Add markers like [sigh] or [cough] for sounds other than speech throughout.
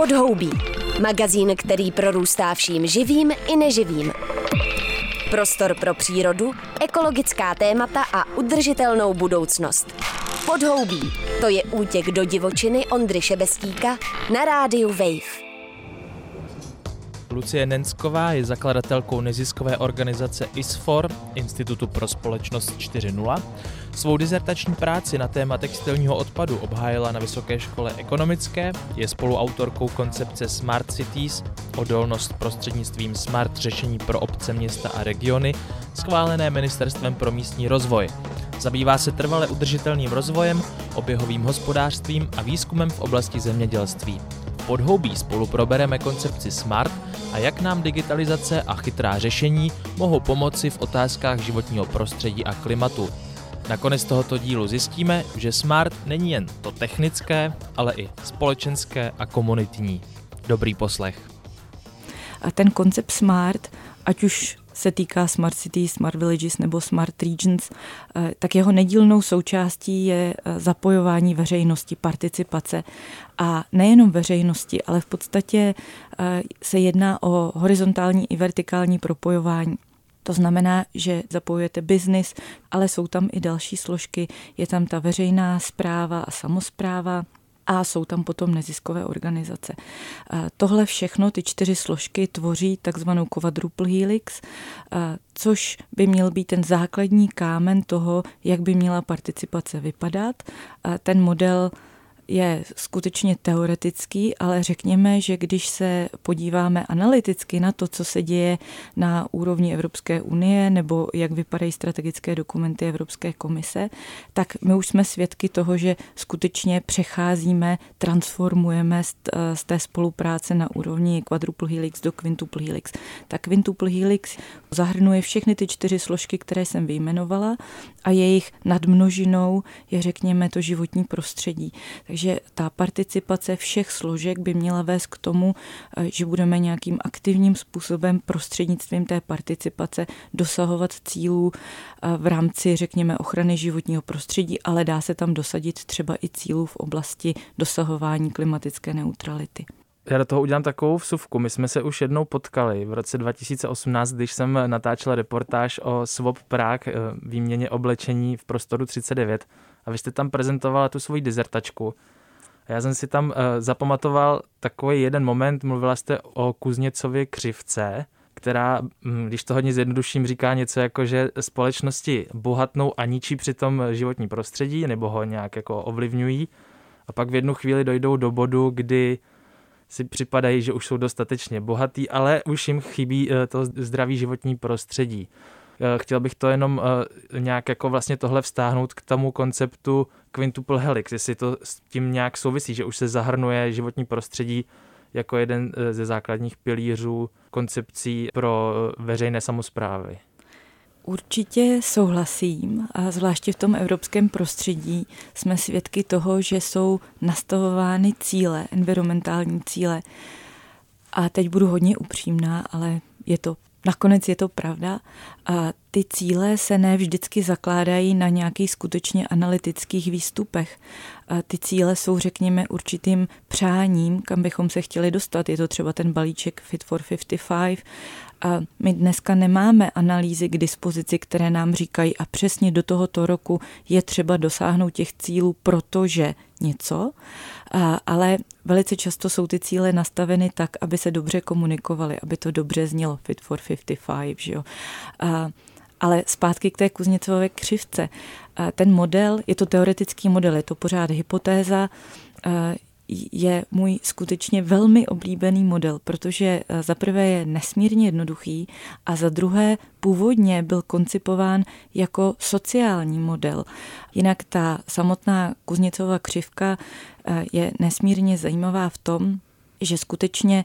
Podhoubí. Magazín, který prorůstá vším živým i neživým. Prostor pro přírodu, ekologická témata a udržitelnou budoucnost. Podhoubí. To je útěk do divočiny Ondry Šebestíka na rádiu Wave. Lucie Nensková je zakladatelkou neziskové organizace ISFOR, Institutu pro společnost 4.0. Svou dizertační práci na téma textilního odpadu obhájila na Vysoké škole ekonomické, je spoluautorkou koncepce Smart Cities, odolnost prostřednictvím smart řešení pro obce, města a regiony, schválené Ministerstvem pro místní rozvoj. Zabývá se trvale udržitelným rozvojem, oběhovým hospodářstvím a výzkumem v oblasti zemědělství podhoubí spolu probereme koncepci SMART a jak nám digitalizace a chytrá řešení mohou pomoci v otázkách životního prostředí a klimatu. Nakonec tohoto dílu zjistíme, že SMART není jen to technické, ale i společenské a komunitní. Dobrý poslech. A ten koncept SMART, ať už se týká Smart Cities, Smart Villages nebo Smart Regions, eh, tak jeho nedílnou součástí je eh, zapojování veřejnosti, participace. A nejenom veřejnosti, ale v podstatě eh, se jedná o horizontální i vertikální propojování. To znamená, že zapojujete biznis, ale jsou tam i další složky. Je tam ta veřejná zpráva a samozpráva, a jsou tam potom neziskové organizace. Tohle všechno, ty čtyři složky, tvoří takzvanou quadruple helix, což by měl být ten základní kámen toho, jak by měla participace vypadat. Ten model je skutečně teoretický, ale řekněme, že když se podíváme analyticky na to, co se děje na úrovni Evropské unie nebo jak vypadají strategické dokumenty Evropské komise, tak my už jsme svědky toho, že skutečně přecházíme, transformujeme z té spolupráce na úrovni quadruple helix do quintuple helix. Ta quintuple helix zahrnuje všechny ty čtyři složky, které jsem vyjmenovala a jejich nadmnožinou je, řekněme, to životní prostředí. Takže takže ta participace všech složek by měla vést k tomu, eh, že budeme nějakým aktivním způsobem prostřednictvím té participace dosahovat cílů eh, v rámci, řekněme, ochrany životního prostředí, ale dá se tam dosadit třeba i cílů v oblasti dosahování klimatické neutrality. Já do toho udělám takovou vsuvku. My jsme se už jednou potkali v roce 2018, když jsem natáčel reportáž o Swap Prague, eh, výměně oblečení v prostoru 39 a vy jste tam prezentovala tu svoji dizertačku. A já jsem si tam uh, zapamatoval takový jeden moment, mluvila jste o Kuzněcově křivce, která, hm, když to hodně zjednoduším, říká něco jako, že společnosti bohatnou a ničí přitom životní prostředí nebo ho nějak jako ovlivňují a pak v jednu chvíli dojdou do bodu, kdy si připadají, že už jsou dostatečně bohatý, ale už jim chybí eh, to zdravý životní prostředí. Eh, chtěl bych to jenom eh, nějak jako vlastně tohle vztáhnout k tomu konceptu quintuple helix, jestli to s tím nějak souvisí, že už se zahrnuje životní prostředí jako jeden eh, ze základních pilířů koncepcí pro veřejné samozprávy. Určitě souhlasím a zvláště v tom evropském prostředí jsme svědky toho, že jsou nastavovány cíle, environmentální cíle. A teď budu hodně upřímná, ale je to Nakonec je to pravda a ty cíle se ne vždycky zakládají na nějakých skutečně analytických výstupech. A ty cíle jsou, řekněme, určitým přáním, kam bychom se chtěli dostat. Je to třeba ten balíček Fit for 55 a my dneska nemáme analýzy k dispozici, které nám říkají a přesně do tohoto roku je třeba dosáhnout těch cílů, protože něco, a, ale velice často jsou ty cíle nastaveny tak, aby se dobře komunikovaly, aby to dobře znělo Fit for 55, že jo. A, ale zpátky k té kuznicové křivce. Ten model, je to teoretický model, je to pořád hypotéza, je můj skutečně velmi oblíbený model, protože eh, za prvé je nesmírně jednoduchý a za druhé původně byl koncipován jako sociální model. Jinak ta samotná Kuznicová křivka eh, je nesmírně zajímavá v tom, že skutečně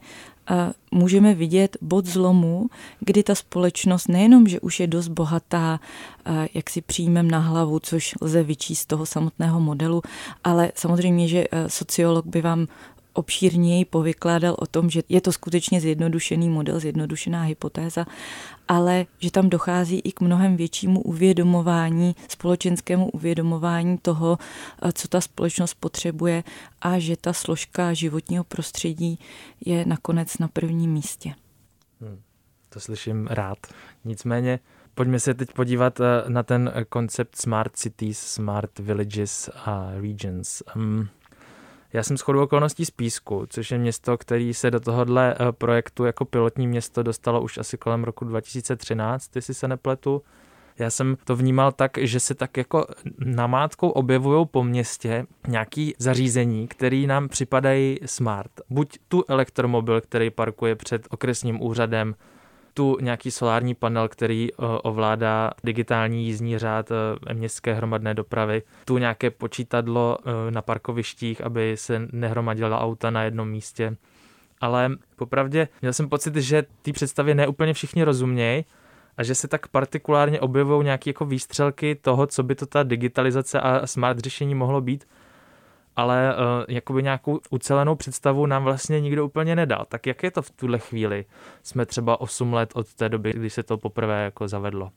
můžeme vidět bod zlomu, kdy ta společnost nejenom, že už je dost bohatá, jak si přijmem na hlavu, což lze vyčíst z toho samotného modelu, ale samozřejmě, že sociolog by vám obšírněji povykládal o tom, že je to skutečně zjednodušený model, zjednodušená hypotéza, ale že tam dochází i k mnohem většímu uvědomování, společenskému uvědomování toho, co ta společnost potřebuje a že ta složka životního prostředí je nakonec na prvním místě. Hmm, to slyším rád. Nicméně pojďme se teď podívat eh, na ten koncept Smart Cities, Smart Villages a Regions. Um, já jsem shodou okolností z Písku, což je město, který se do tohohle eh, projektu jako pilotní město dostalo už asi kolem roku 2013, jestli se nepletu. Já jsem to vnímal tak, že se tak jako namátkou objevují po městě nějaký zařízení, které nám připadají smart. Buď tu elektromobil, který parkuje před okresním úřadem, tu nějaký solární panel, který eh, ovládá digitální jízdní řád eh, městské hromadné dopravy, tu nějaké počítadlo eh, na parkovištích, aby se nehromadila auta na jednom místě. Ale popravdě měl jsem pocit, že té představě neúplně všichni rozumějí a že se tak partikulárně objevují nějaké jako výstřelky toho, co by to ta digitalizace a smart řešení mohlo být ale uh, jakoby nějakou ucelenou představu nám vlastně nikdo úplně nedal. Tak jak je to v tuhle chvíli? Jsme třeba 8 let od té doby, kdy se to poprvé jako zavedlo.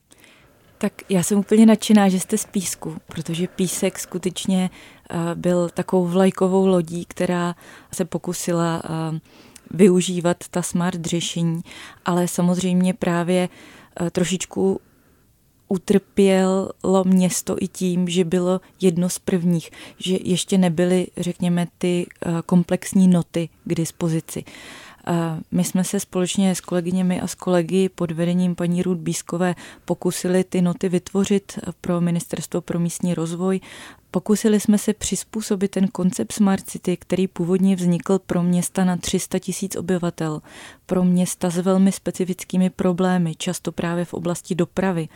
Tak já jsem úplně nadšená, že jste z Písku, protože Písek skutečně uh, byl takovou vlajkovou lodí, která se pokusila uh, využívat ta smart řešení, ale samozřejmě právě trošičku utrpělo město i tím, že bylo jedno z prvních, že ještě nebyly, řekněme, ty eh, komplexní noty k dispozici. My jsme se společně s kolegyněmi a s kolegy pod vedením paní Rud Bískové pokusili ty noty vytvořit pro Ministerstvo pro místní rozvoj. Pokusili jsme se přizpůsobit ten koncept Smart City, který původně vznikl pro města na 300 tisíc obyvatel, pro města s velmi specifickými problémy, často právě v oblasti dopravy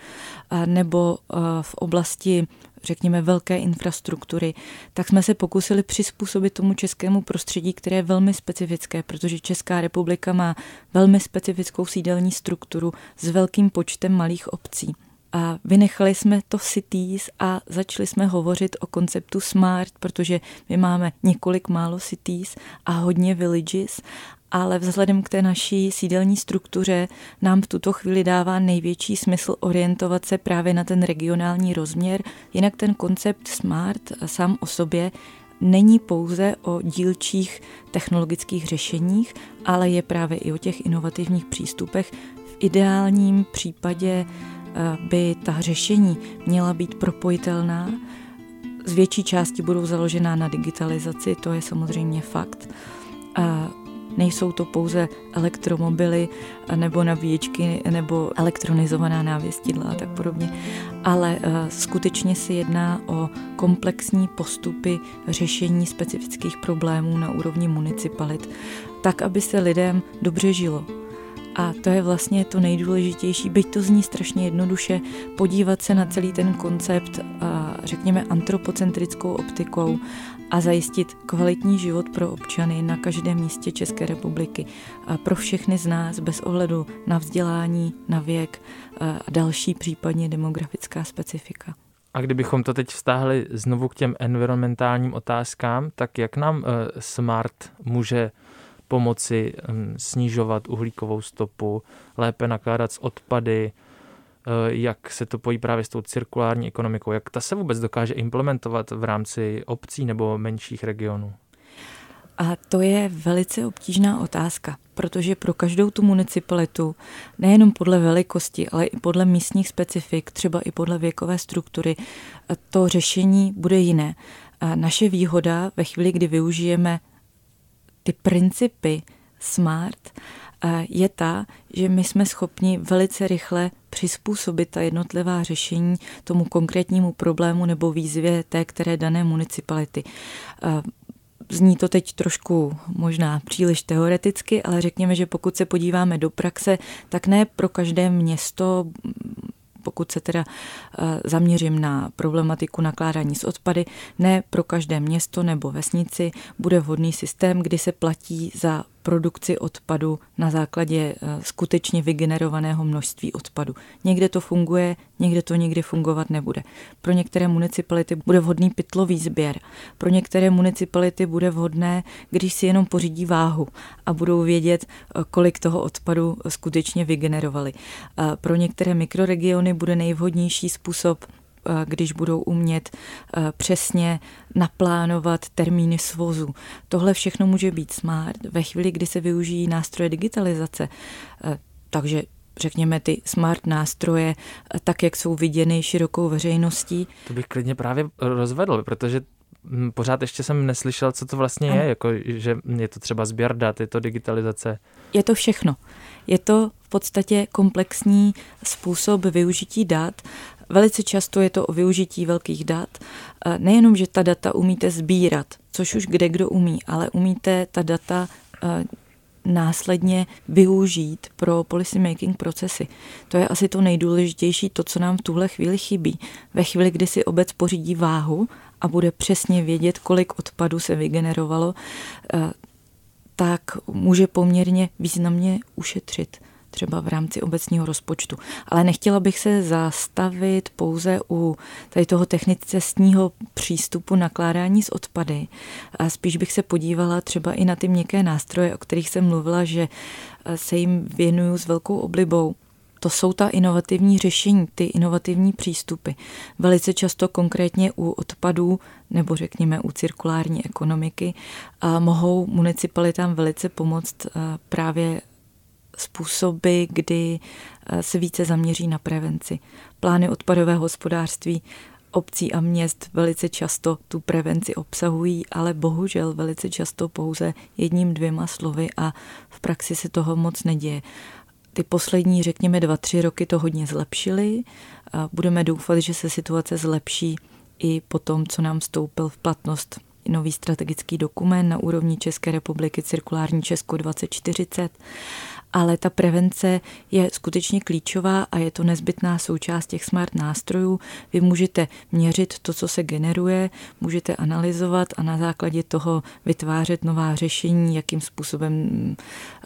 nebo v oblasti řekněme, velké infrastruktury, tak jsme se pokusili přizpůsobit tomu českému prostředí, které je velmi specifické, protože Česká republika má velmi specifickou sídelní strukturu s velkým počtem malých obcí. A vynechali jsme to cities a začali jsme hovořit o konceptu smart, protože my máme několik málo cities a hodně villages ale vzhledem k té naší sídelní struktuře nám v tuto chvíli dává největší smysl orientovat se právě na ten regionální rozměr. Jinak ten koncept smart sám o sobě není pouze o dílčích technologických řešeních, ale je právě i o těch inovativních přístupech. V ideálním případě eh, by ta řešení měla být propojitelná, z větší části budou založená na digitalizaci, to je samozřejmě fakt. Nejsou to pouze elektromobily nebo nabíječky nebo elektronizovaná návěstidla a tak podobně, ale eh, skutečně se jedná o komplexní postupy řešení specifických problémů na úrovni municipalit, tak, aby se lidem dobře žilo, a to je vlastně to nejdůležitější, byť to zní strašně jednoduše, podívat se na celý ten koncept, řekněme, antropocentrickou optikou a zajistit kvalitní život pro občany na každém místě České republiky. Pro všechny z nás, bez ohledu na vzdělání, na věk a další případně demografická specifika. A kdybychom to teď vztáhli znovu k těm environmentálním otázkám, tak jak nám eh, smart může pomoci hm, snižovat uhlíkovou stopu, lépe nakládat s odpady, jak se to pojí právě s tou cirkulární ekonomikou, jak ta se vůbec dokáže implementovat v rámci obcí nebo menších regionů? A to je velice obtížná otázka, protože pro každou tu municipalitu, nejenom podle velikosti, ale i podle místních specifik, třeba i podle věkové struktury, to řešení bude jiné. A naše výhoda ve chvíli, kdy využijeme ty principy SMART je ta, že my jsme schopni velice rychle přizpůsobit ta jednotlivá řešení tomu konkrétnímu problému nebo výzvě té které dané municipality. Zní to teď trošku možná příliš teoreticky, ale řekněme, že pokud se podíváme do praxe, tak ne pro každé město pokud se teda zaměřím na problematiku nakládání s odpady, ne pro každé město nebo vesnici bude vhodný systém, kdy se platí za produkci odpadu na základě eh, skutečně vygenerovaného množství odpadu. Někde to funguje, někde to nikdy fungovat nebude. Pro některé municipality bude vhodný pytlový sběr, pro některé municipality bude vhodné, když si jenom pořídí váhu a budou vědět, eh, kolik toho odpadu skutečně vygenerovali. Pro některé mikroregiony bude nejvhodnější způsob Eh, když budou umět eh, přesně naplánovat termíny svozu. Tohle všechno může být smart ve chvíli, kdy se využijí nástroje digitalizace. Eh, takže řekněme, ty smart nástroje, tak jak jsou viděny širokou veřejností. To bych klidně právě rozvedl, protože hm, pořád ještě jsem neslyšel, co to vlastně je, jako, že je to třeba sběr dat, je to digitalizace. Je to všechno. Je to v podstatě komplexní způsob využití dat. Velice často je to o využití velkých dat. Nejenom, že ta data umíte sbírat, což už kde kdo umí, ale umíte ta data následně využít pro policy making procesy. To je asi to nejdůležitější, to, co nám v tuhle chvíli chybí. Ve chvíli, kdy si obec pořídí váhu a bude přesně vědět, kolik odpadu se vygenerovalo, tak může poměrně významně ušetřit třeba v rámci obecního rozpočtu. Ale nechtěla bych se zastavit pouze u tady toho technicistního přístupu nakládání s odpady. A spíš bych se podívala třeba i na ty měkké nástroje, o kterých jsem mluvila, že se jim věnuju s velkou oblibou. To jsou ta inovativní řešení, ty inovativní přístupy. Velice často konkrétně u odpadů nebo řekněme u cirkulární ekonomiky mohou municipalitám velice pomoct právě způsoby, kdy eh, se více zaměří na prevenci. Plány odpadového hospodářství obcí a měst velice často tu prevenci obsahují, ale bohužel velice často pouze jedním, dvěma slovy a v praxi se toho moc neděje. Ty poslední, řekněme, dva, tři roky to hodně zlepšily. Budeme doufat, že se situace zlepší i po tom, co nám vstoupil v platnost nový strategický dokument na úrovni České republiky Cirkulární Česko 2040 ale ta prevence je skutečně klíčová a je to nezbytná součást těch smart nástrojů. Vy můžete měřit to, co se generuje, můžete analyzovat a na základě toho vytvářet nová řešení, jakým způsobem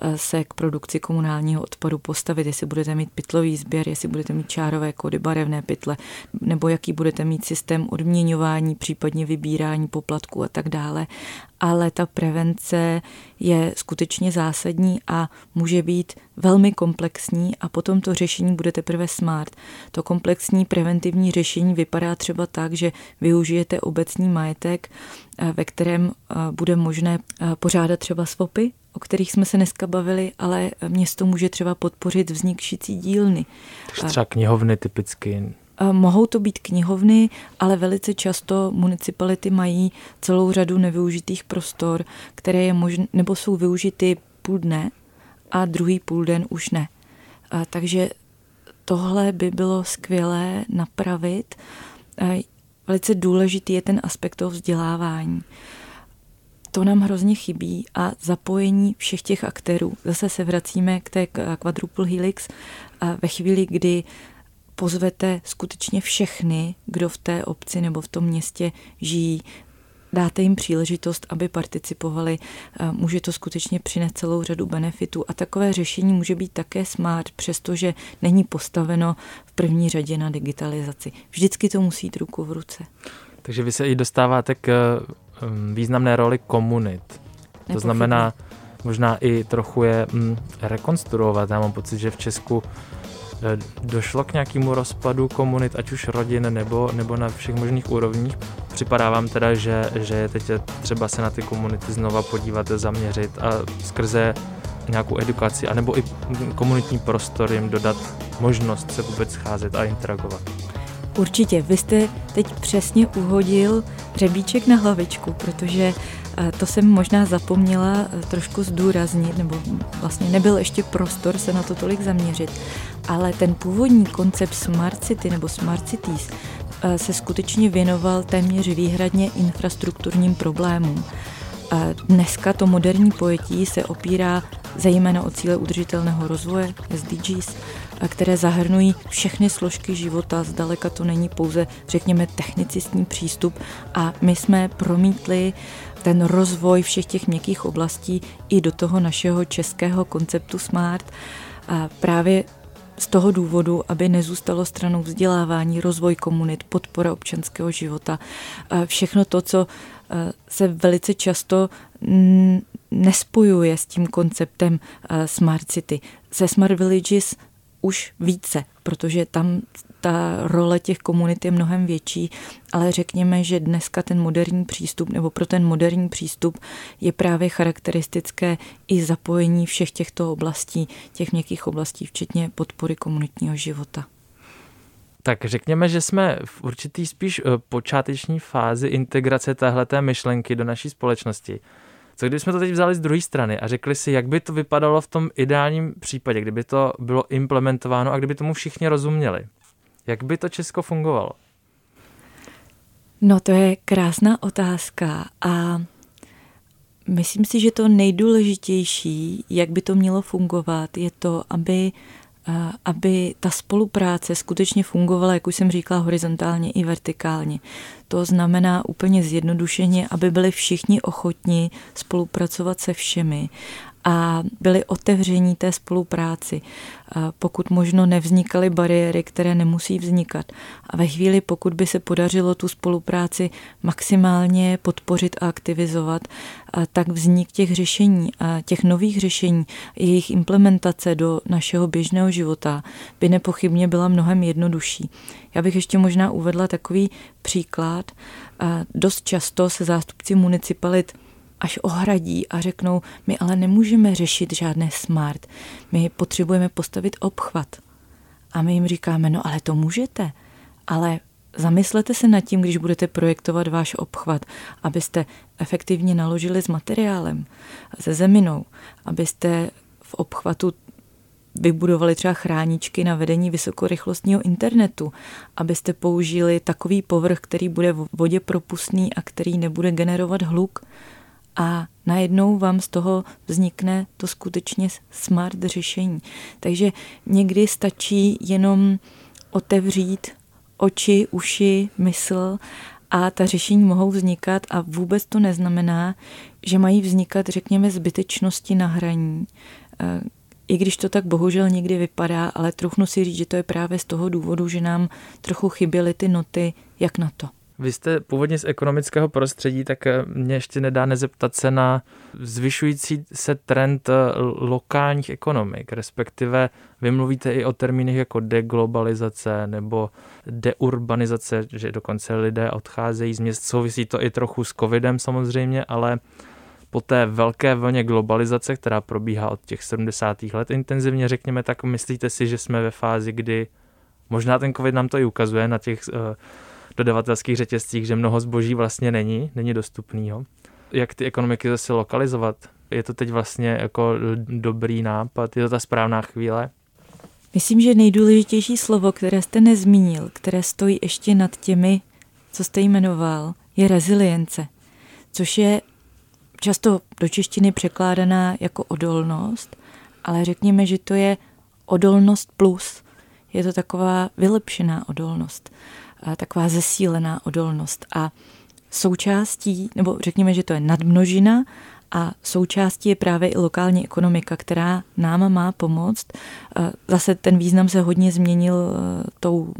eh, se k produkci komunálního odpadu postavit, jestli budete mít pytlový sběr, jestli budete mít čárové kody, barevné pytle, nebo jaký budete mít systém odměňování, případně vybírání poplatků a tak dále ale ta prevence je skutečně zásadní a může být velmi komplexní a potom to řešení bude teprve smart. To komplexní preventivní řešení vypadá třeba tak, že využijete obecní majetek, eh, ve kterém eh, bude možné eh, pořádat třeba swapy, o kterých jsme se dneska bavili, ale město může třeba podpořit vznik šicí dílny. Třeba knihovny typicky Mohou to být knihovny, ale velice často municipality mají celou řadu nevyužitých prostor, které je možné, nebo jsou využity půl dne a druhý půl den už ne. A takže tohle by bylo skvělé napravit. A velice důležitý je ten aspekt toho vzdělávání. To nám hrozně chybí a zapojení všech těch aktérů. Zase se vracíme k té quadruple helix ve chvíli, kdy pozvete skutečně všechny, kdo v té obci nebo v tom městě žijí, dáte jim příležitost, aby participovali, může to skutečně přinést celou řadu benefitů. A takové řešení může být také smart, přestože není postaveno v první řadě na digitalizaci. Vždycky to musí jít ruku v ruce. Takže vy se i dostáváte k um, významné roli komunit. To Nepochybně. znamená možná i trochu je mm, rekonstruovat. Já mám pocit, že v Česku Eh, došlo k nějakému rozpadu komunit, ať už rodin nebo, nebo na všech možných úrovních. Připadá vám teda, že, že je teď třeba se na ty komunity znova podívat, zaměřit a skrze nějakou edukaci, anebo i komunitní prostor jim dodat možnost se vůbec scházet a interagovat. Určitě, vy jste teď přesně uhodil řebíček na hlavičku, protože to jsem možná zapomněla eh, trošku zdůraznit, nebo vlastně nebyl ještě prostor se na to tolik zaměřit, ale ten původní koncept Smart City nebo Smart Cities eh, se skutečně věnoval téměř výhradně infrastrukturním problémům. Dneska to moderní pojetí se opírá zejména o cíle udržitelného rozvoje, SDGs, které zahrnují všechny složky života. Zdaleka to není pouze, řekněme, technicistní přístup a my jsme promítli ten rozvoj všech těch měkkých oblastí i do toho našeho českého konceptu SMART. A právě z toho důvodu, aby nezůstalo stranou vzdělávání, rozvoj komunit, podpora občanského života, všechno to, co se velice často nespojuje s tím konceptem Smart City. Se Smart Villages už více, protože tam ta role těch komunit je mnohem větší, ale řekněme, že dneska ten moderní přístup, nebo pro ten moderní přístup je právě charakteristické i zapojení všech těchto oblastí, těch měkkých oblastí, včetně podpory komunitního života. Tak řekněme, že jsme v určitý spíš eh, počáteční fázi integrace téhleté myšlenky do naší společnosti. Co kdybychom to teď vzali z druhé strany a řekli si, jak by to vypadalo v tom ideálním případě, kdyby to bylo implementováno a kdyby tomu všichni rozuměli? Jak by to Česko fungovalo? No to je krásná otázka a myslím si, že to nejdůležitější, jak by to mělo fungovat, je to, aby aby ta spolupráce skutečně fungovala, jak už jsem říkala, horizontálně i vertikálně. To znamená úplně zjednodušeně, aby byli všichni ochotni spolupracovat se všemi a byli otevření té spolupráci. Pokud možno nevznikaly bariéry, které nemusí vznikat. A ve chvíli, pokud by se podařilo tu spolupráci maximálně podpořit a aktivizovat, tak vznik těch řešení těch nových řešení, jejich implementace do našeho běžného života by nepochybně byla mnohem jednodušší. Já bych ještě možná uvedla takový příklad. Dost často se zástupci municipalit až ohradí a řeknou, my ale nemůžeme řešit žádné smart, my potřebujeme postavit obchvat. A my jim říkáme, no ale to můžete, ale zamyslete se nad tím, když budete projektovat váš obchvat, abyste efektivně naložili s materiálem, se zeminou, abyste v obchvatu vybudovali třeba chráničky na vedení vysokorychlostního internetu, abyste použili takový povrch, který bude v vodě propustný a který nebude generovat hluk, a najednou vám z toho vznikne to skutečně smart řešení. Takže někdy stačí jenom otevřít oči, uši, mysl a ta řešení mohou vznikat a vůbec to neznamená, že mají vznikat, řekněme, zbytečnosti na hraní. Eh, I když to tak bohužel někdy vypadá, ale trochu si říct, že to je právě z toho důvodu, že nám trochu chyběly ty noty, jak na to. Vy jste původně z ekonomického prostředí, tak eh, mě ještě nedá nezeptat se na zvyšující se trend eh, lokálních ekonomik, respektive vy mluvíte i o termínech jako deglobalizace nebo deurbanizace, že dokonce lidé odcházejí z měst. Souvisí to i trochu s covidem samozřejmě, ale po té velké vlně globalizace, která probíhá od těch 70. let intenzivně, řekněme, tak myslíte si, že jsme ve fázi, kdy možná ten covid nám to i ukazuje na těch uh, dodavatelských řetězcích, že mnoho zboží vlastně není, není dostupného. Jak ty ekonomiky zase lokalizovat? Je to teď vlastně jako dobrý nápad? Je to ta správná chvíle? Myslím, že nejdůležitější slovo, které jste nezmínil, které stojí ještě nad těmi, co jste jmenoval, je rezilience, což je často do češtiny překládaná jako odolnost, ale řekněme, že to je odolnost plus. Je to taková vylepšená odolnost taková zesílená odolnost. A součástí, nebo řekněme, že to je nadmnožina, a součástí je právě i lokální ekonomika, která nám má pomoct. Zase ten význam se hodně změnil e, tou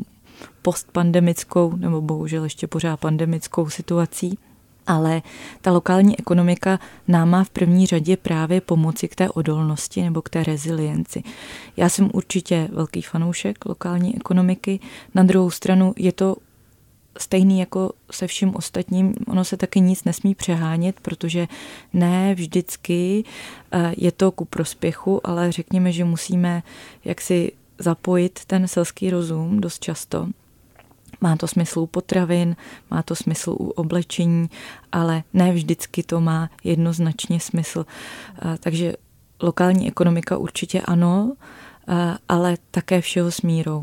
postpandemickou, nebo bohužel ještě pořád pandemickou situací ale ta lokální ekonomika nám má v první řadě právě pomoci k té odolnosti nebo k té rezilienci. Já jsem určitě velký fanoušek lokální ekonomiky, na druhou stranu je to stejný jako se vším ostatním, ono se taky nic nesmí přehánět, protože ne vždycky eh, je to ku prospěchu, ale řekněme, že musíme jaksi zapojit ten selský rozum dost často má to smysl u potravin, má to smysl u oblečení, ale ne vždycky to má jednoznačně smysl. Takže lokální ekonomika určitě ano, ale také všeho s mírou.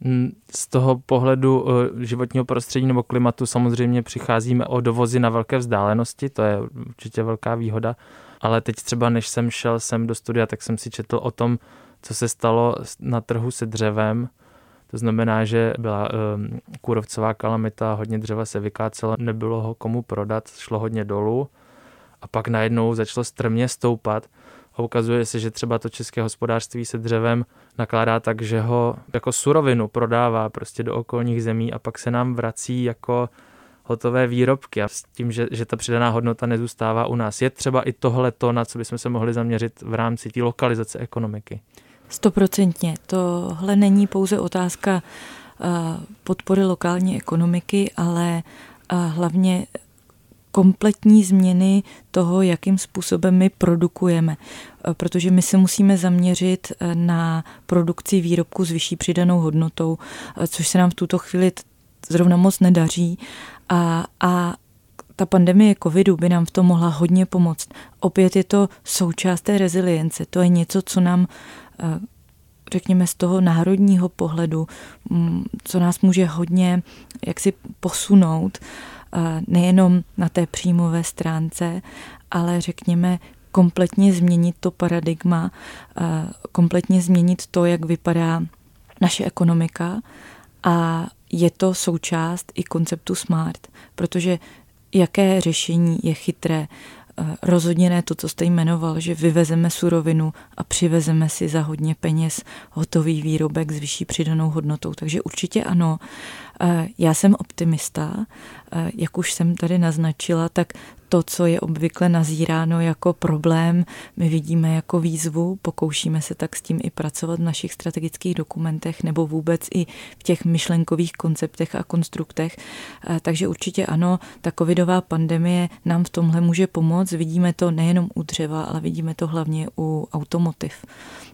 Mm, z toho pohledu e, životního prostředí nebo klimatu samozřejmě přicházíme o dovozy na velké vzdálenosti, to je určitě velká výhoda, ale teď třeba než jsem šel sem do studia, tak jsem si četl o tom, co se stalo na trhu se dřevem. To znamená, že byla um, kůrovcová kalamita, hodně dřeva se vykácelo, nebylo ho komu prodat, šlo hodně dolů a pak najednou začalo strmě stoupat a ukazuje se, že třeba to české hospodářství se dřevem nakládá tak, že ho jako surovinu prodává prostě do okolních zemí a pak se nám vrací jako hotové výrobky a s tím, že, že ta přidaná hodnota nezůstává u nás. Je třeba i tohle to, na co bychom se mohli zaměřit v rámci té lokalizace ekonomiky. Stoprocentně. Tohle není pouze otázka eh, podpory lokální ekonomiky, ale eh, hlavně kompletní změny toho, jakým způsobem my produkujeme. Eh, protože my se musíme zaměřit na produkci výrobku s vyšší přidanou hodnotou, což se nám v tuto chvíli zrovna moc nedaří. A, a ta pandemie covidu by nám v tom mohla hodně pomoct. Opět je to součást té rezilience. To je něco, co nám řekněme z toho národního pohledu, mm, co nás může hodně jaksi posunout, eh, nejenom na té příjmové stránce, ale řekněme kompletně změnit to paradigma, eh, kompletně změnit to, jak vypadá naše ekonomika. A je to součást i konceptu SMART, protože jaké řešení je chytré, Eh, rozhodně ne to, co jste jmenoval, že vyvezeme surovinu a přivezeme si za hodně peněz hotový výrobek s vyšší přidanou hodnotou. Takže určitě ano. Eh, já jsem optimista, eh, jak už jsem tady naznačila, tak to, co je obvykle nazíráno jako problém, my vidíme jako výzvu, pokoušíme se tak s tím i pracovat v našich strategických dokumentech nebo vůbec i v těch myšlenkových konceptech a konstruktech. Eh, takže určitě ano, ta covidová pandemie nám v tomhle může pomoct. Vidíme to nejenom u dřeva, ale vidíme to hlavně u automotiv.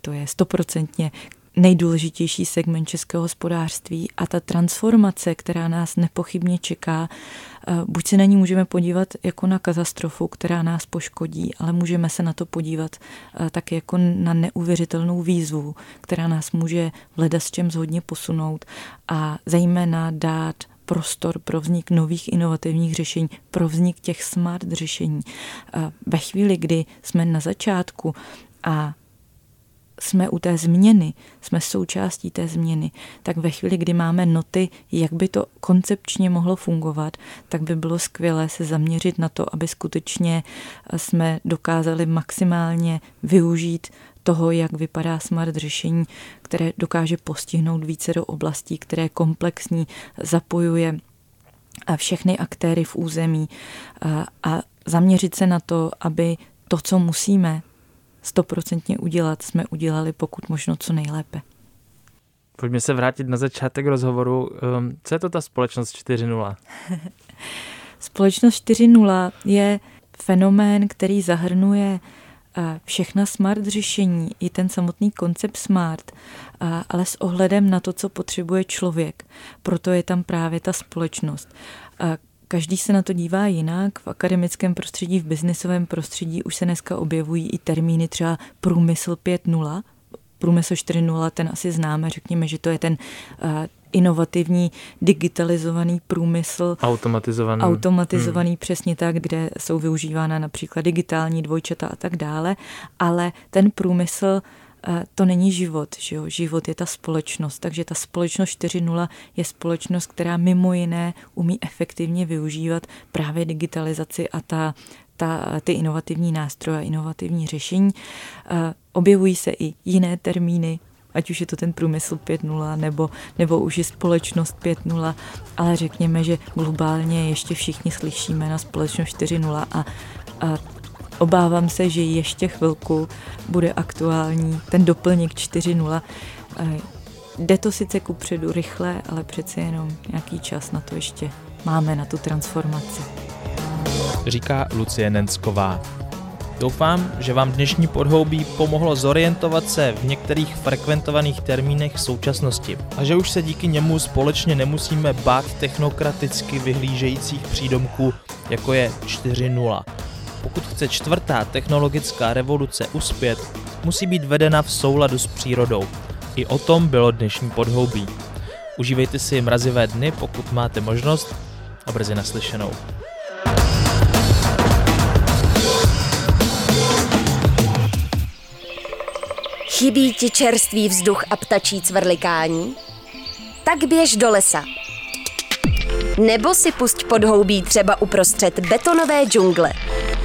To je stoprocentně nejdůležitější segment českého hospodářství a ta transformace, která nás nepochybně čeká, eh, buď se na ní můžeme podívat jako na katastrofu, která nás poškodí, ale můžeme se na to podívat eh, tak jako na neuvěřitelnou výzvu, která nás může v s čem zhodně posunout a zejména dát prostor pro vznik nových inovativních řešení, pro vznik těch smart řešení. Eh, ve chvíli, kdy jsme na začátku a jsme u té změny, jsme součástí té změny, tak ve chvíli, kdy máme noty, jak by to koncepčně mohlo fungovat, tak by bylo skvělé se zaměřit na to, aby skutečně eh, jsme dokázali maximálně využít toho, jak vypadá smart řešení, které dokáže postihnout více do oblastí, které komplexní, zapojuje eh, všechny aktéry v území. Eh, a zaměřit se na to, aby to, co musíme, stoprocentně udělat, jsme udělali pokud možno co nejlépe. Pojďme se vrátit na začátek rozhovoru. Um, co je to ta společnost 4.0? [laughs] společnost 4.0 je fenomén, který zahrnuje eh, všechna smart řešení, i ten samotný koncept smart, ale s ohledem na to, co potřebuje člověk. Proto je tam právě ta společnost. Každý se na to dívá jinak. V akademickém prostředí, v biznisovém prostředí už se dneska objevují i termíny třeba průmysl 5.0, průmysl 4.0, ten asi známe, řekněme, že to je ten uh, inovativní, digitalizovaný průmysl. Automatizovaný. Automatizovaný, hmm. přesně tak, kde jsou využívána například digitální dvojčata a tak dále, ale ten průmysl to není život, že jo? život je ta společnost, takže ta společnost 4.0 je společnost, která mimo jiné umí efektivně využívat právě digitalizaci a ta, ta, ty inovativní nástroje, inovativní řešení. Objevují se i jiné termíny, ať už je to ten průmysl 5.0 nebo, nebo už je společnost 5.0, ale řekněme, že globálně ještě všichni slyšíme na společnost 4.0 a, a obávám se, že ještě chvilku bude aktuální ten doplněk 4.0. Eh, jde to sice kupředu rychle, ale přece jenom nějaký čas na to ještě máme, na tu transformaci. Říká Lucie Nensková. Doufám, že vám dnešní podhoubí pomohlo zorientovat se v některých frekventovaných termínech současnosti a že už se díky němu společně nemusíme bát technokraticky vyhlížejících přídomků, jako je 4.0. Pokud chce čtvrtá technologická revoluce uspět, musí být vedena v souladu s přírodou. I o tom bylo dnešní podhoubí. Užívejte si mrazivé dny, pokud máte možnost a brzy naslyšenou. Chybí ti čerstvý vzduch a ptačí cvrlikání? Tak běž do lesa. Nebo si pusť podhoubí třeba uprostřed betonové džungle.